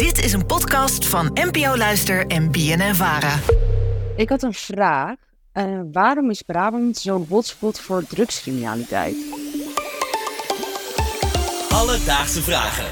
Dit is een podcast van NPO Luister en BNN Vara. Ik had een vraag. Uh, waarom is Brabant zo'n hotspot voor drugscriminaliteit? Alledaagse vragen.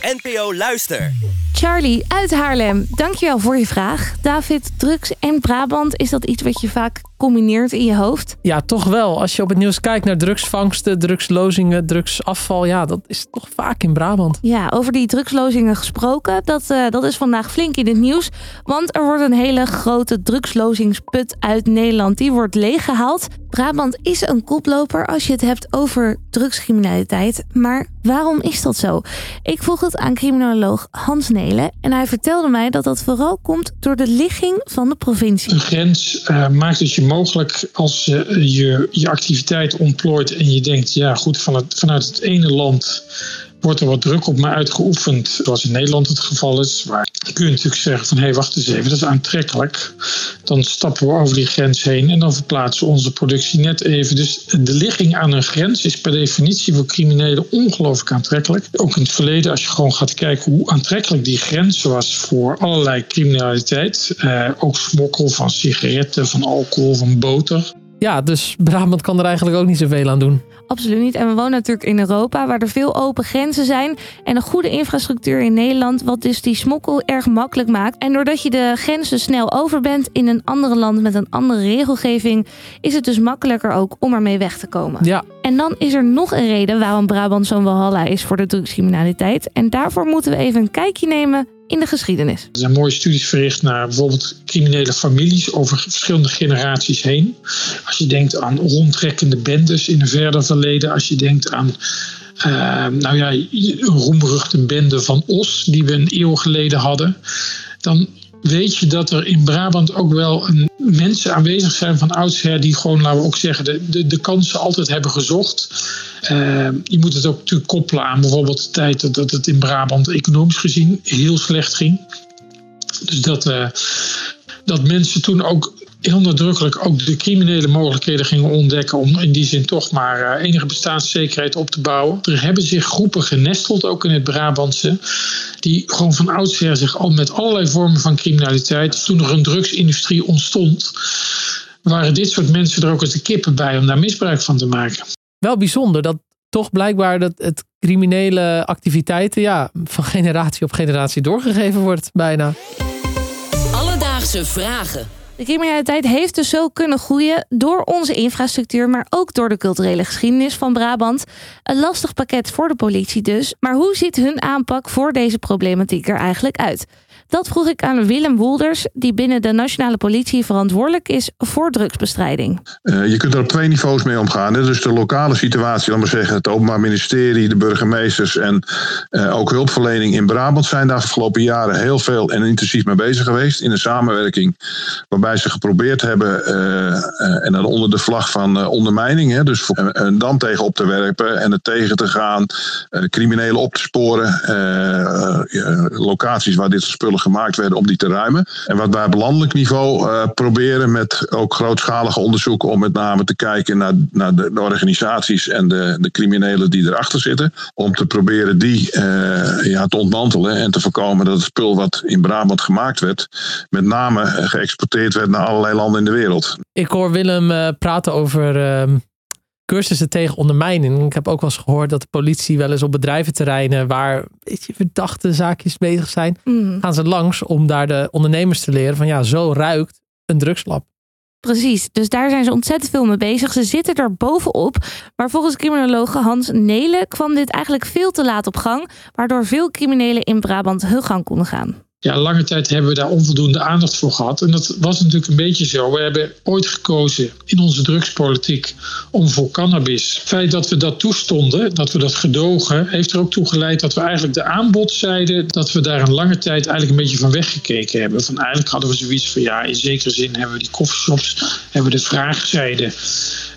NPO Luister. Charlie uit Haarlem, dankjewel voor je vraag. David, drugs en Brabant, is dat iets wat je vaak combineert in je hoofd? Ja, toch wel. Als je op het nieuws kijkt naar drugsvangsten, drugslozingen, drugsafval, ja, dat is toch vaak in Brabant. Ja, over die drugslozingen gesproken, dat, uh, dat is vandaag flink in het nieuws. Want er wordt een hele grote drugslozingsput uit Nederland. Die wordt leeggehaald. Brabant is een koploper als je het hebt over drugscriminaliteit. Maar waarom is dat zo? Ik vroeg het aan criminoloog Hans Nelen. En hij vertelde mij dat dat vooral komt door de ligging van de provincie. Een grens uh, maakt het je mogelijk als je je activiteit ontplooit en je denkt, ja goed, van het, vanuit het ene land wordt er wat druk op me uitgeoefend, zoals in Nederland het geval is. Waar kun je natuurlijk zeggen van hé, hey, wacht eens even, dat is aantrekkelijk. Dan stappen we over die grens heen en dan verplaatsen we onze productie net even. Dus de ligging aan een grens is per definitie voor criminelen ongelooflijk aantrekkelijk. Ook in het verleden, als je gewoon gaat kijken hoe aantrekkelijk die grens was voor allerlei criminaliteit. Eh, ook smokkel van sigaretten, van alcohol, van boter. Ja, dus Brabant kan er eigenlijk ook niet zoveel aan doen. Absoluut niet. En we wonen natuurlijk in Europa, waar er veel open grenzen zijn. En een goede infrastructuur in Nederland, wat dus die smokkel erg makkelijk maakt. En doordat je de grenzen snel over bent in een andere land met een andere regelgeving, is het dus makkelijker ook om ermee weg te komen. Ja. En dan is er nog een reden waarom Brabant zo'n walhalla is voor de drugscriminaliteit. En daarvoor moeten we even een kijkje nemen in de geschiedenis. Er zijn mooie studies verricht naar bijvoorbeeld criminele families over verschillende generaties heen. Als je denkt aan rondtrekkende bendes in een verder verleden, als je denkt aan uh, nou ja, een roemruchte bende van Os, die we een eeuw geleden hadden, dan weet je dat er in Brabant ook wel mensen aanwezig zijn van oudsher die gewoon, laten we ook zeggen, de, de, de kansen altijd hebben gezocht. Uh, je moet het ook natuurlijk koppelen aan bijvoorbeeld de tijd dat het in Brabant economisch gezien heel slecht ging. Dus dat, uh, dat mensen toen ook heel nadrukkelijk ook de criminele mogelijkheden gingen ontdekken om in die zin toch maar uh, enige bestaanszekerheid op te bouwen. Er hebben zich groepen genesteld, ook in het Brabantse, die gewoon van oudsher zich al met allerlei vormen van criminaliteit, toen er een drugsindustrie ontstond, waren dit soort mensen er ook als de kippen bij om daar misbruik van te maken. Wel bijzonder dat toch blijkbaar dat het criminele activiteiten ja, van generatie op generatie doorgegeven wordt bijna. Alledaagse vragen. De criminaliteit heeft dus zo kunnen groeien door onze infrastructuur, maar ook door de culturele geschiedenis van Brabant. Een lastig pakket voor de politie dus. Maar hoe ziet hun aanpak voor deze problematiek er eigenlijk uit? Dat vroeg ik aan Willem Woelders, die binnen de nationale politie verantwoordelijk is voor drugsbestrijding. Uh, je kunt er op twee niveaus mee omgaan. Dus de lokale situatie, laten we zeggen, het Openbaar Ministerie, de burgemeesters en uh, ook hulpverlening in Brabant zijn de afgelopen jaren heel veel en intensief mee bezig geweest. In een samenwerking waarbij ze geprobeerd hebben, uh, en dan onder de vlag van ondermijning, hè, dus een dam tegen op te werpen en het tegen te gaan, criminelen op te sporen, locaties waar dit soort spullen gemaakt werden om die te ruimen. En wat wij op landelijk niveau proberen met ook grootschalige onderzoeken om met name te kijken naar, naar de, de, organisaties en de, de criminelen die erachter zitten. Om te proberen die ja, te ontmantelen en te voorkomen dat het spul wat in Brabant gemaakt werd, met name geëxporteerd werd naar allerlei landen in de wereld. Ik hoor Willem uh, praten over ehm, cursussen tegen ondermijning. Ik heb ook wel eens gehoord dat de politie wel eens op bedrijventerreinen waar weet je, verdachte zaakjes bezig zijn, mm. gaan ze langs om daar de ondernemers te leren van ja, zo ruikt een drugslab. Precies, dus daar zijn ze ontzettend veel mee bezig. Ze zitten er bovenop. Maar volgens criminoloog Hans Nelen kwam dit eigenlijk veel te laat op gang, waardoor veel criminelen in Brabant hun gang konden gaan ja, lange tijd hebben we daar onvoldoende aandacht voor gehad. En dat was natuurlijk een beetje zo. We hebben ooit gekozen in onze drugspolitiek om voor cannabis. Het feit dat we dat toestonden, dat we dat gedogen, heeft er ook toe geleid dat we eigenlijk de aanbodzijde, dat we daar een lange tijd eigenlijk een beetje van weggekeken hebben. Van eigenlijk hadden we zoiets van ja, in zekere zin hebben we die coffeeshops, hebben we de vraagzijde.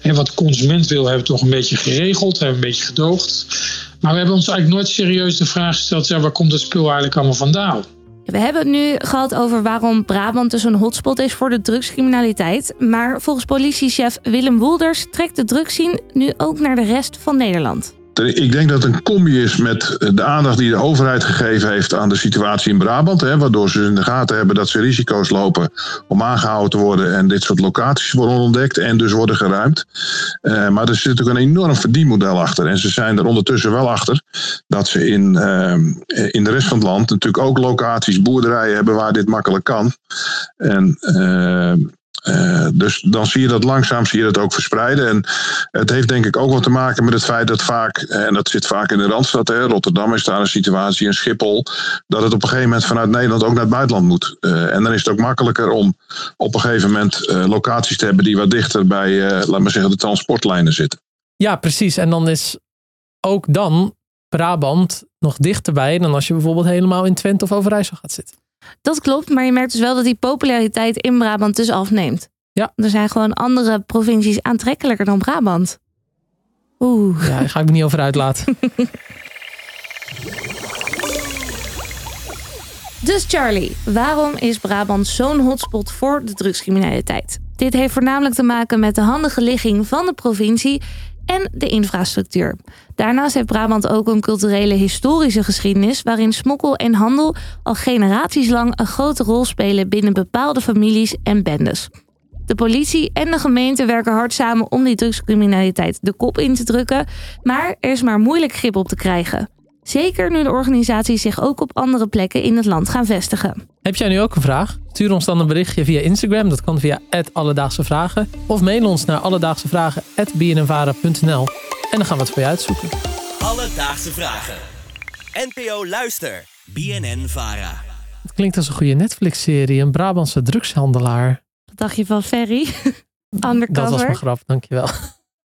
En wat de consument wil, hebben we toch een beetje geregeld, hebben we een beetje gedoogd. Maar we hebben ons eigenlijk nooit serieus de vraag gesteld: ja, waar komt het spul eigenlijk allemaal vandaan? We hebben het nu gehad over waarom Brabant dus een hotspot is voor de drugscriminaliteit. Maar volgens politiechef Willem Woelders trekt de drugszien nu ook naar de rest van Nederland. Ik denk dat het een combi is met de aandacht die de overheid gegeven heeft aan de situatie in Brabant. Hè, waardoor ze in de gaten hebben dat ze risico's lopen om aangehouden te worden en dit soort locaties worden ontdekt en dus worden geruimd. Uh, maar er zit ook een enorm verdienmodel achter. En ze zijn er ondertussen wel achter dat ze in, uh, in de rest van het land natuurlijk ook locaties, boerderijen hebben waar dit makkelijk kan. En uh, dus dan zie je dat langzaam zie je dat ook verspreiden. En het heeft denk ik ook wat te maken met het feit dat vaak, en dat zit vaak in de Randstad, hè, Rotterdam is daar een situatie, en Schiphol, dat het op een gegeven moment vanuit Nederland ook naar het buitenland moet. Uh, en dan is het ook makkelijker om op een gegeven moment locaties te hebben die wat dichter bij, laat maar zeggen, de transportlijnen zitten. Ja, precies. En dan is ook dan Brabant nog dichterbij dan als je bijvoorbeeld helemaal in Twente of Overijssel gaat zitten. Dat klopt, maar je merkt dus wel dat die populariteit in Brabant dus afneemt. Ja. Er zijn gewoon andere provincies aantrekkelijker dan Brabant. Oeh. Ja, daar ga ik me niet over uitlaten. dus Charlie, waarom is Brabant zo'n hotspot voor de drugscriminaliteit? Dit heeft voornamelijk te maken met de handige ligging van de provincie en de infrastructuur. Daarnaast heeft Brabant ook een culturele historische geschiedenis waarin smokkel en handel al generaties lang een grote rol spelen binnen bepaalde families en bendes. De politie en de gemeente werken hard samen om die drugscriminaliteit de kop in te drukken, maar er is maar moeilijk grip op te krijgen. Zeker nu de organisaties zich ook op andere plekken in het land gaan vestigen. Heb jij nu ook een vraag? Stuur ons dan een berichtje via Instagram. Dat kan via Alledaagse Vragen. Of mail ons naar alledaagsevragen.bnnvara.nl En dan gaan we het voor je uitzoeken. Alledaagse Vragen. NPO Luister. BNN Vara. Het klinkt als een goede Netflix-serie. Een Brabantse drugshandelaar. Wat dacht je van Ferry? Undercover. Dat was mijn grap, dankjewel.